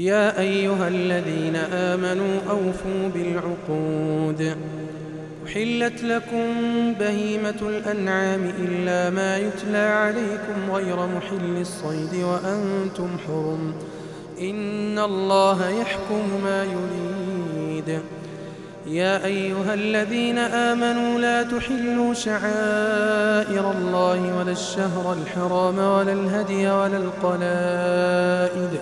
يا أيها الذين آمنوا أوفوا بالعقود. أحلت لكم بهيمة الأنعام إلا ما يتلى عليكم غير محل الصيد وأنتم حرم. إن الله يحكم ما يريد. يا أيها الذين آمنوا لا تحلوا شعائر الله ولا الشهر الحرام ولا الهدي ولا القلائد.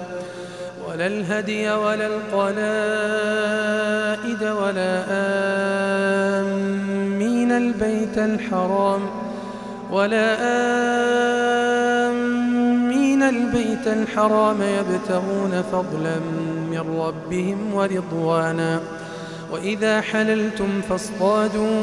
ولا الهدي ولا القلائد ولا آمين البيت الحرام ولا آمين البيت الحرام يبتغون فضلا من ربهم ورضوانا وإذا حللتم فاصطادوا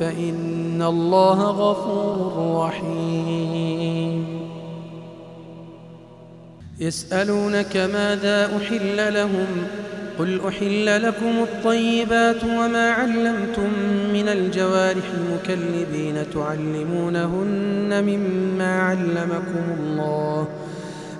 فإن الله غفور رحيم. يسألونك ماذا أحل لهم؟ قل أحل لكم الطيبات وما علمتم من الجوارح مكلبين تعلمونهن مما علمكم الله.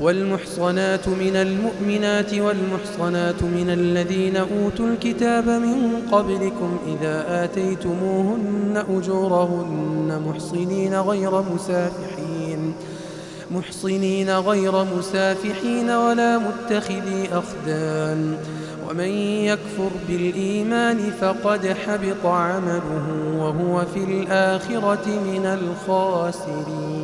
والمحصنات من المؤمنات والمحصنات من الذين أوتوا الكتاب من قبلكم إذا آتيتموهن أجورهن محصنين غير مسافحين محصنين غير مسافحين ولا متخذي أخدان. ومن يكفر بالإيمان فقد حبط عمله وهو في الآخرة من الخاسرين.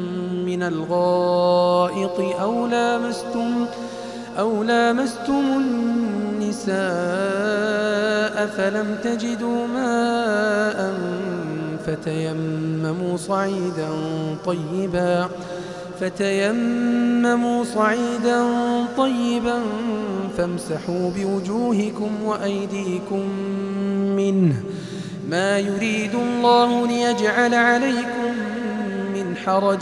من الغائط أو لامستم أو لامستم النساء فلم تجدوا ماء فتيمموا صعيدا طيبا فتيمموا صعيدا طيبا فامسحوا بوجوهكم وأيديكم منه ما يريد الله ليجعل عليكم من حرج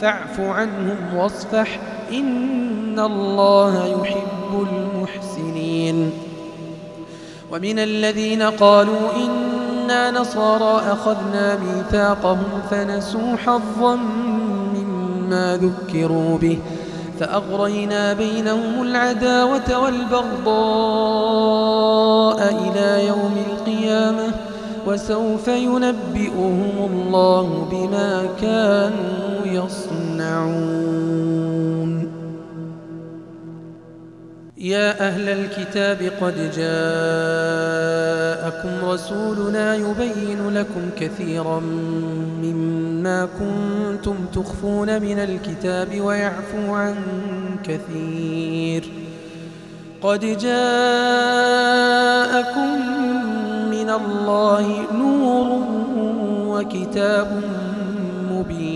فاعف عنهم واصفح إن الله يحب المحسنين. ومن الذين قالوا إنا نصارى أخذنا ميثاقهم فنسوا حظا مما ذكروا به فأغرينا بينهم العداوة والبغضاء إلى يوم القيامة وسوف ينبئهم الله بما كانوا يصنعون. يا أهل الكتاب قد جاءكم رسولنا يبين لكم كثيرا مما كنتم تخفون من الكتاب ويعفو عن كثير. قد جاءكم من الله نور وكتاب مبين.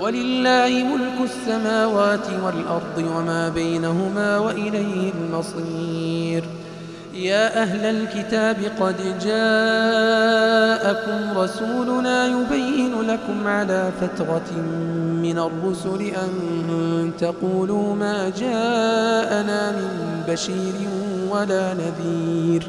ولله ملك السماوات والأرض وما بينهما وإليه المصير. يا أهل الكتاب قد جاءكم رسولنا يبين لكم على فترة من الرسل أن تقولوا ما جاءنا من بشير ولا نذير.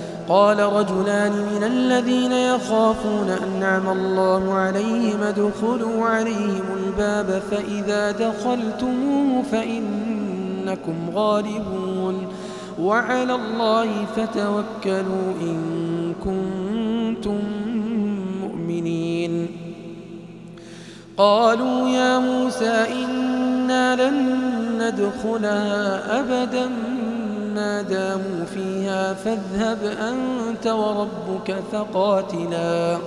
قال رجلان من الذين يخافون أنعم الله عليهم ادخلوا عليهم الباب فإذا دخلتموه فإنكم غالبون وعلى الله فتوكلوا إن كنتم مؤمنين. قالوا يا موسى إنا لن ندخلها أبدا ما داموا فيها فاذهب أنت وربك فقاتلا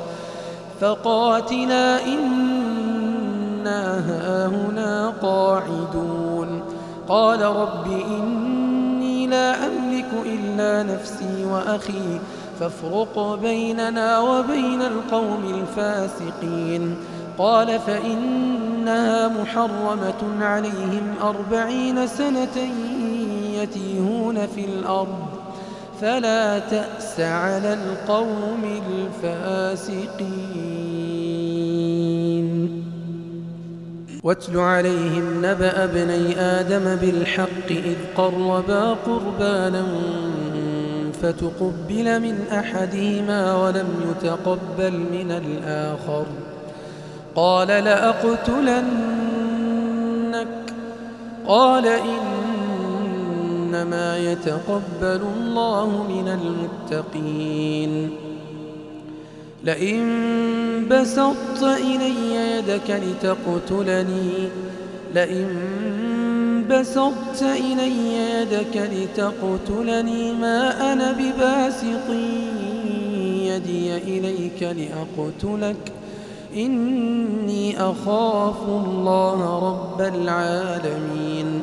فقاتلا إنا هاهنا قاعدون. قال رب إني لا أملك إلا نفسي وأخي فافرق بيننا وبين القوم الفاسقين. قال فإنها محرمة عليهم أربعين سنة في الأرض فلا تأس على القوم الفاسقين. واتل عليهم نبأ ابني آدم بالحق إذ قربا قربانا فتقبل من أحدهما ولم يتقبل من الآخر. قال لأقتلنك. قال إنما يتقبل الله من المتقين. لئن بسطت إلي يدك لتقتلني لئن بسطت إلي يدك لتقتلني ما أنا بباسط يدي إليك لأقتلك. إني أخاف الله رب العالمين.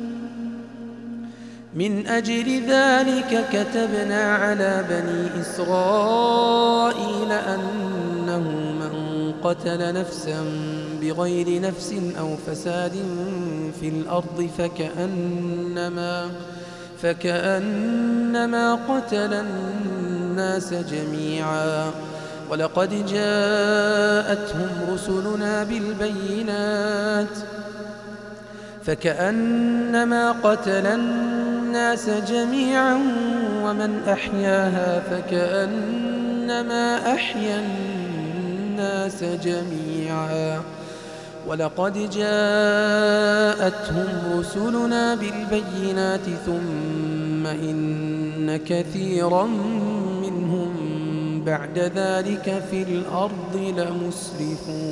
من أجل ذلك كتبنا على بني إسرائيل أنه من قتل نفسا بغير نفس أو فساد في الأرض فكأنما فكأنما قتل الناس جميعا. ولقد جاءتهم رسلنا بالبينات فكأنما قتل الناس الناس جميعا ومن أحياها فكأنما أحيا الناس جميعا. ولقد جاءتهم رسلنا بالبينات ثم إن كثيرا منهم بعد ذلك في الأرض لمسرفون.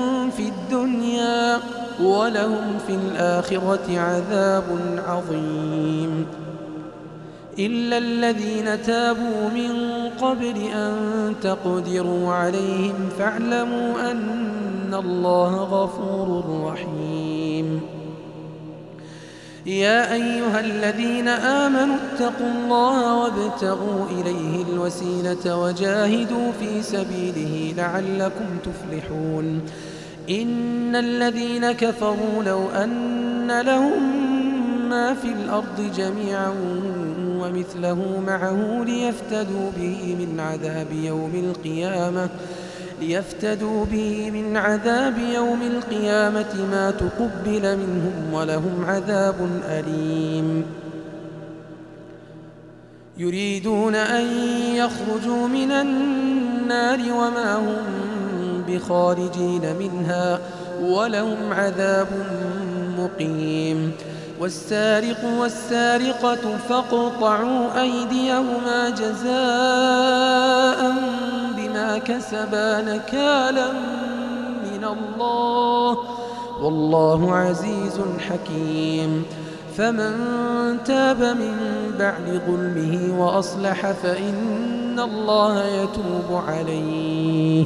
في الدنيا ولهم في الآخرة عذاب عظيم. إلا الذين تابوا من قبل أن تقدروا عليهم فاعلموا أن الله غفور رحيم. يا أيها الذين آمنوا اتقوا الله وابتغوا إليه الوسيلة وجاهدوا في سبيله لعلكم تفلحون. إن الذين كفروا لو أن لهم ما في الأرض جميعا ومثله معه ليفتدوا به من عذاب يوم القيامة ليفتدوا به من عذاب يوم القيامة ما تقبل منهم ولهم عذاب أليم. يريدون أن يخرجوا من النار وما هم بخارجين منها ولهم عذاب مقيم. والسارق والسارقة فاقطعوا أيديهما جزاء بما كسبا نكالا من الله. والله عزيز حكيم. فمن تاب من بعد ظلمه وأصلح فإن الله يتوب عليه.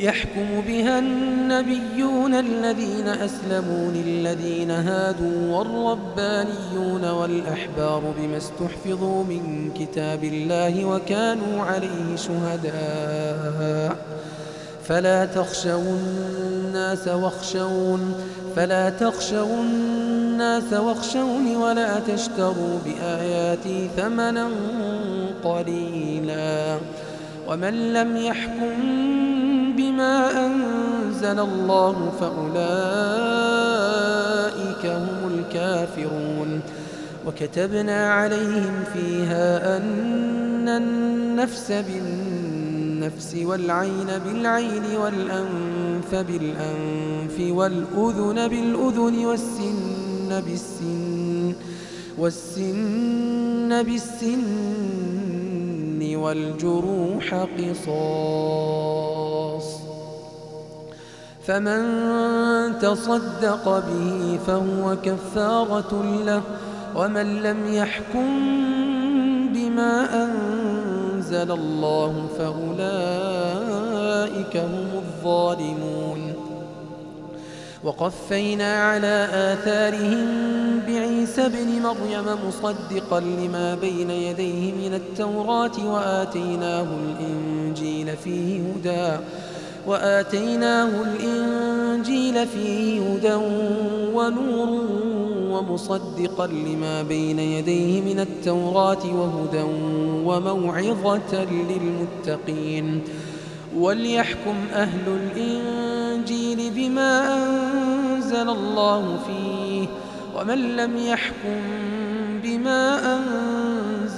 يحكم بها النبيون الذين أسلموا للذين هادوا والربانيون والأحبار بما استحفظوا من كتاب الله وكانوا عليه شهداء. فلا تخشوا الناس واخشون فلا تخشوا الناس واخشوني ولا تشتروا بآياتي ثمنا قليلا. ومن لم يحكم بما أنزل الله فأولئك هم الكافرون. وكتبنا عليهم فيها أن النفس بالنفس والعين بالعين والأنف بالأنف والأذن بالأذن والسن بالسن والسن بالسن والجروح قصاص فمن تصدق به فهو كفارة له ومن لم يحكم بما أنزل الله فأولئك هم الظالمون. وقفينا على آثارهم بعيسى بن مريم مصدقا لما بين يديه من التوراة وآتيناه الإنجيل فيه هدى. وآتيناه الإنجيل فيه هدى ونور ومصدقا لما بين يديه من التوراة وهدى وموعظة للمتقين وليحكم أهل الإنجيل بما أنزل الله فيه ومن لم يحكم بما أنزل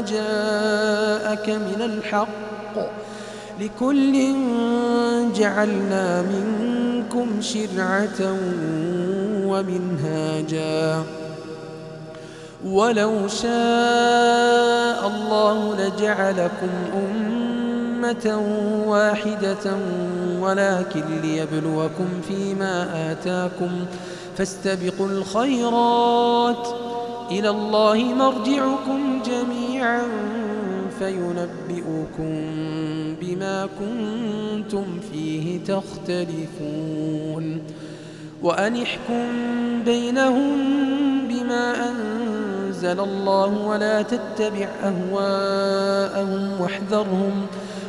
جاءك من الحق لكل جعلنا منكم شرعة ومنهاجا ولو شاء الله لجعلكم أمة واحدة ولكن ليبلوكم فيما آتاكم فاستبقوا الخيرات. إلى الله مرجعكم جميعا فينبئكم بما كنتم فيه تختلفون. وأن احكم بينهم بما أنزل الله ولا تتبع أهواءهم واحذرهم واحذرهم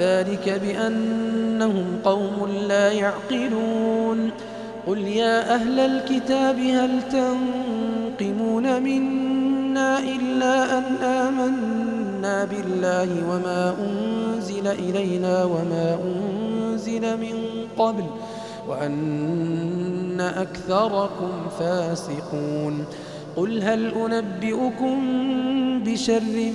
ذلك بأنهم قوم لا يعقلون. قل يا أهل الكتاب هل تنقمون منا إلا أن آمنا بالله وما أنزل إلينا وما أنزل من قبل وأن أكثركم فاسقون. قل هل أنبئكم بشر من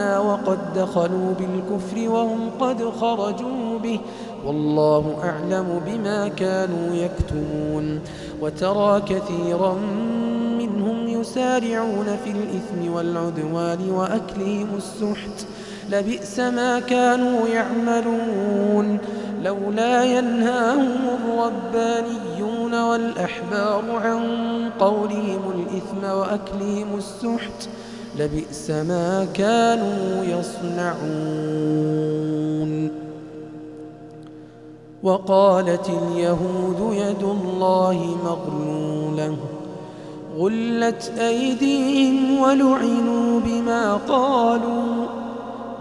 وقد دخلوا بالكفر وهم قد خرجوا به. والله أعلم بما كانوا يكتمون. وترى كثيرا منهم يسارعون في الإثم والعدوان وأكلهم السحت. لبئس ما كانوا يعملون. لولا ينهاهم الربانيون والأحبار عن قولهم الإثم وأكلهم السحت. لبئس ما كانوا يصنعون. وقالت اليهود يد الله مغلولة غلت أيديهم ولعنوا بما قالوا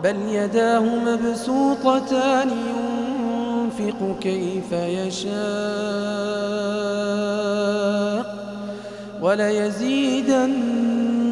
بل يداه مبسوطتان ينفق كيف يشاء وليزيدن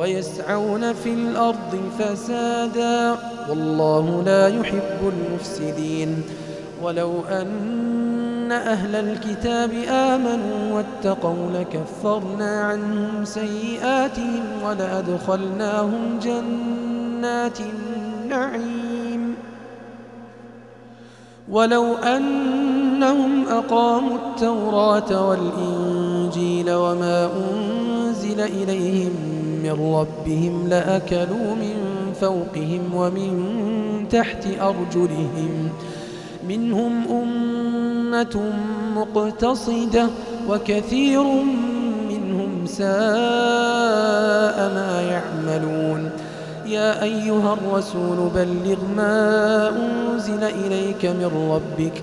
ويسعون في الأرض فسادا والله لا يحب المفسدين ولو أن أهل الكتاب آمنوا واتقوا لكفرنا عنهم سيئاتهم ولأدخلناهم جنات النعيم. ولو أنهم أقاموا التوراة والإنجيل وما أنزل إليهم من ربهم لأكلوا من فوقهم ومن تحت أرجلهم. منهم أمة مقتصدة وكثير منهم ساء ما يعملون. يا أيها الرسول بلغ ما أنزل إليك من ربك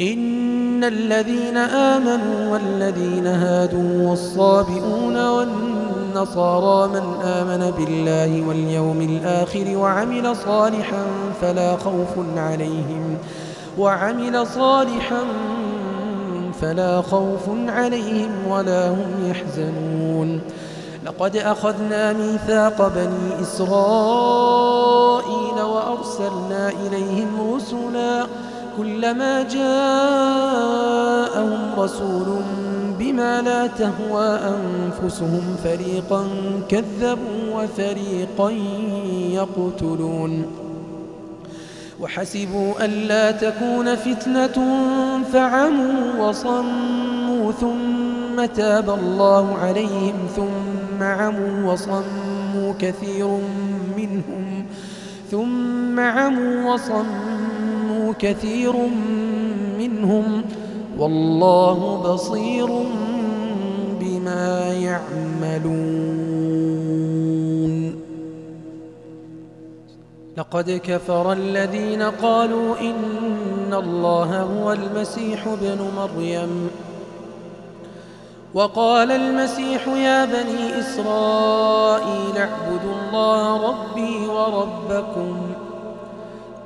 إن الذين آمنوا والذين هادوا والصابئون والنصارى من آمن بالله واليوم الآخر وعمل صالحا فلا خوف عليهم وعمل صالحا فلا خوف عليهم ولا هم يحزنون. لقد أخذنا ميثاق بني إسرائيل وأرسلنا إليهم رسلا كلما جاءهم رسول بما لا تهوى أنفسهم فريقا كذبوا وفريقا يقتلون وحسبوا ألا تكون فتنة فعموا وصموا ثم تاب الله عليهم ثم عموا وصموا كثير منهم ثم عموا وصموا كثير منهم والله بصير بما يعملون. لقد كفر الذين قالوا إن الله هو المسيح ابن مريم. وقال المسيح يا بني إسرائيل اعبدوا الله ربي وربكم.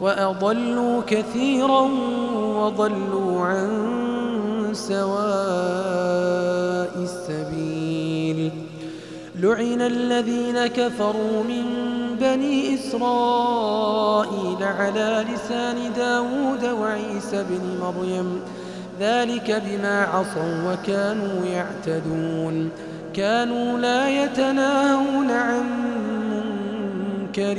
وأضلوا كثيرا وضلوا عن سواء السبيل. لعن الذين كفروا من بني إسرائيل على لسان داود وعيسى بن مريم. ذلك بما عصوا وكانوا يعتدون. كانوا لا يتناهون عن منكر.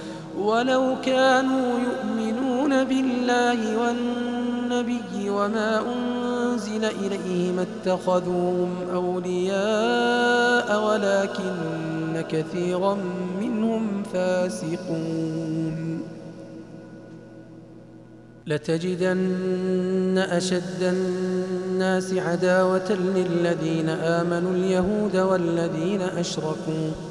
ولو كانوا يؤمنون بالله والنبي وما أنزل إليه ما اتخذوهم أولياء ولكن كثيرا منهم فاسقون. لتجدن أشد الناس عداوة للذين آمنوا اليهود والذين أشركوا.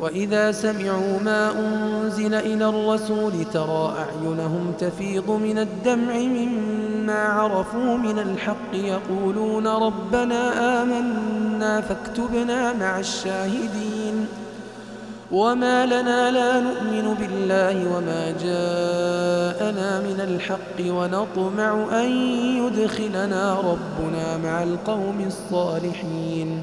وإذا سمعوا ما أنزل إلى الرسول ترى أعينهم تفيض من الدمع مما عرفوا من الحق يقولون ربنا آمنا فاكتبنا مع الشاهدين وما لنا لا نؤمن بالله وما جاءنا من الحق ونطمع أن يدخلنا ربنا مع القوم الصالحين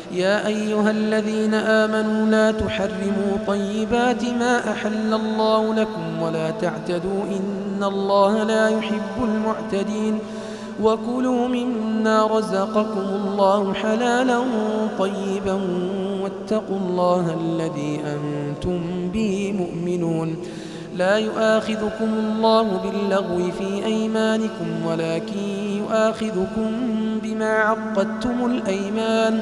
يا أيها الذين آمنوا لا تحرموا طيبات ما أحل الله لكم ولا تعتدوا إن الله لا يحب المعتدين وكلوا مما رزقكم الله حلالا طيبا واتقوا الله الذي أنتم به مؤمنون لا يؤاخذكم الله باللغو في أيمانكم ولكن يؤاخذكم بما عقدتم الأيمان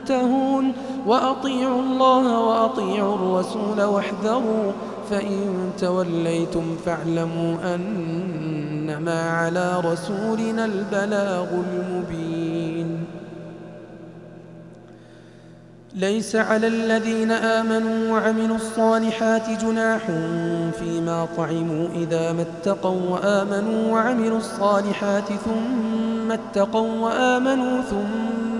منتهون وأطيعوا الله وأطيعوا الرسول واحذروا فإن توليتم فاعلموا أنما على رسولنا البلاغ المبين. ليس على الذين آمنوا وعملوا الصالحات جناح فيما طعموا إذا ما اتقوا وآمنوا وعملوا الصالحات ثم اتقوا وآمنوا ثم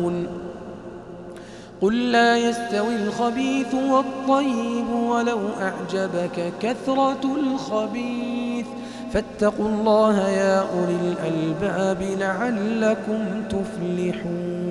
قل لا يستوي الخبيث والطيب ولو أعجبك كثرة الخبيث. فاتقوا الله يا أولي الألباب لعلكم تفلحون.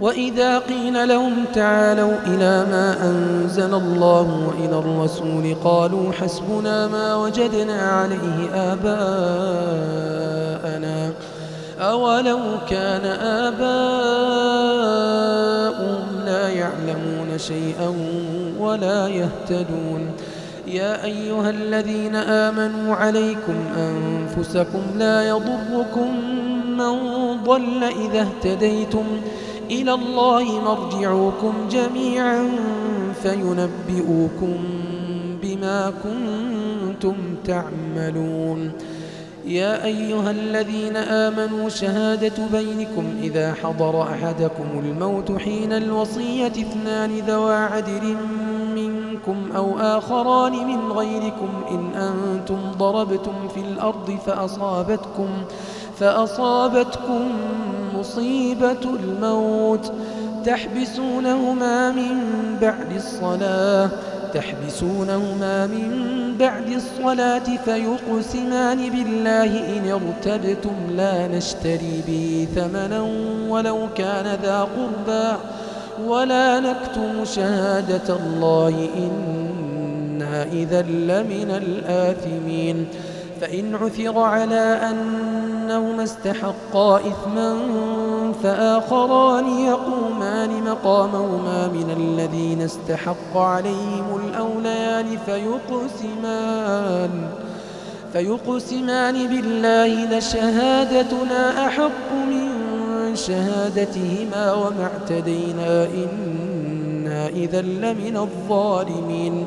وإذا قيل لهم تعالوا إلى ما أنزل الله وإلى الرسول قالوا حسبنا ما وجدنا عليه آباءنا أولو كان آباؤهم لا يعلمون شيئا ولا يهتدون. يا أيها الذين آمنوا عليكم أنفسكم لا يضركم من ضل إذا اهتديتم. إلى الله مرجعكم جميعا فينبئكم بما كنتم تعملون. يا أيها الذين آمنوا شهادة بينكم إذا حضر أحدكم الموت حين الوصية اثنان ذوى عدل منكم أو آخران من غيركم إن أنتم ضربتم في الأرض فأصابتكم فأصابتكم مصيبة الموت. تحبسونهما من بعد الصلاة. تحبسونهما من بعد الصلاة فيقسمان بالله إن ارتبتم لا نشتري به ثمنا ولو كان ذا قربى. ولا نكتم شهادة الله إنا إذا لمن الآثمين. فإن عثر على أنهما استحقا إثما فآخران يقومان مقامهما من الذين استحق عليهم الأوليان فيقسمان فيقسمان بالله لشهادتنا أحق من شهادتهما وما اعتدينا إنا إذا لمن الظالمين.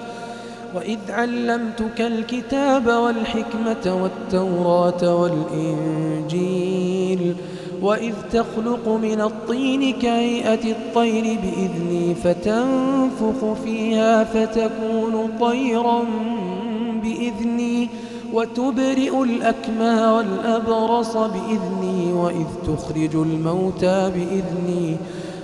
وإذ علمتك الكتاب والحكمة والتوراة والإنجيل وإذ تخلق من الطين كهيئة الطير بإذني فتنفخ فيها فتكون طيرا بإذني وتبرئ الأكمه والأبرص بإذني وإذ تخرج الموتى بإذني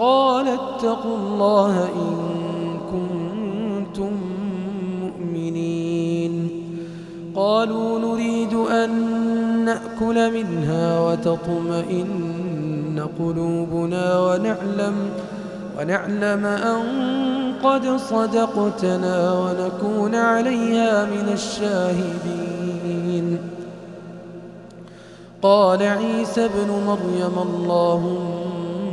قال اتقوا الله إن كنتم مؤمنين. قالوا نريد أن نأكل منها وتطمئن قلوبنا ونعلم ونعلم أن قد صدقتنا ونكون عليها من الشاهدين. قال عيسى ابن مريم اللهم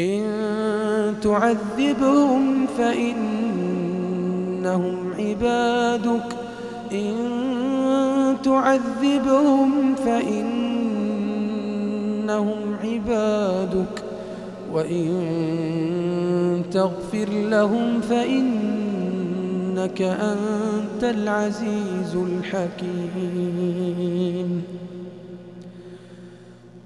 إن تعذبهم فإنهم عبادك. إن تعذبهم فإنهم عبادك. وإن تغفر لهم فإنك أنت العزيز الحكيم.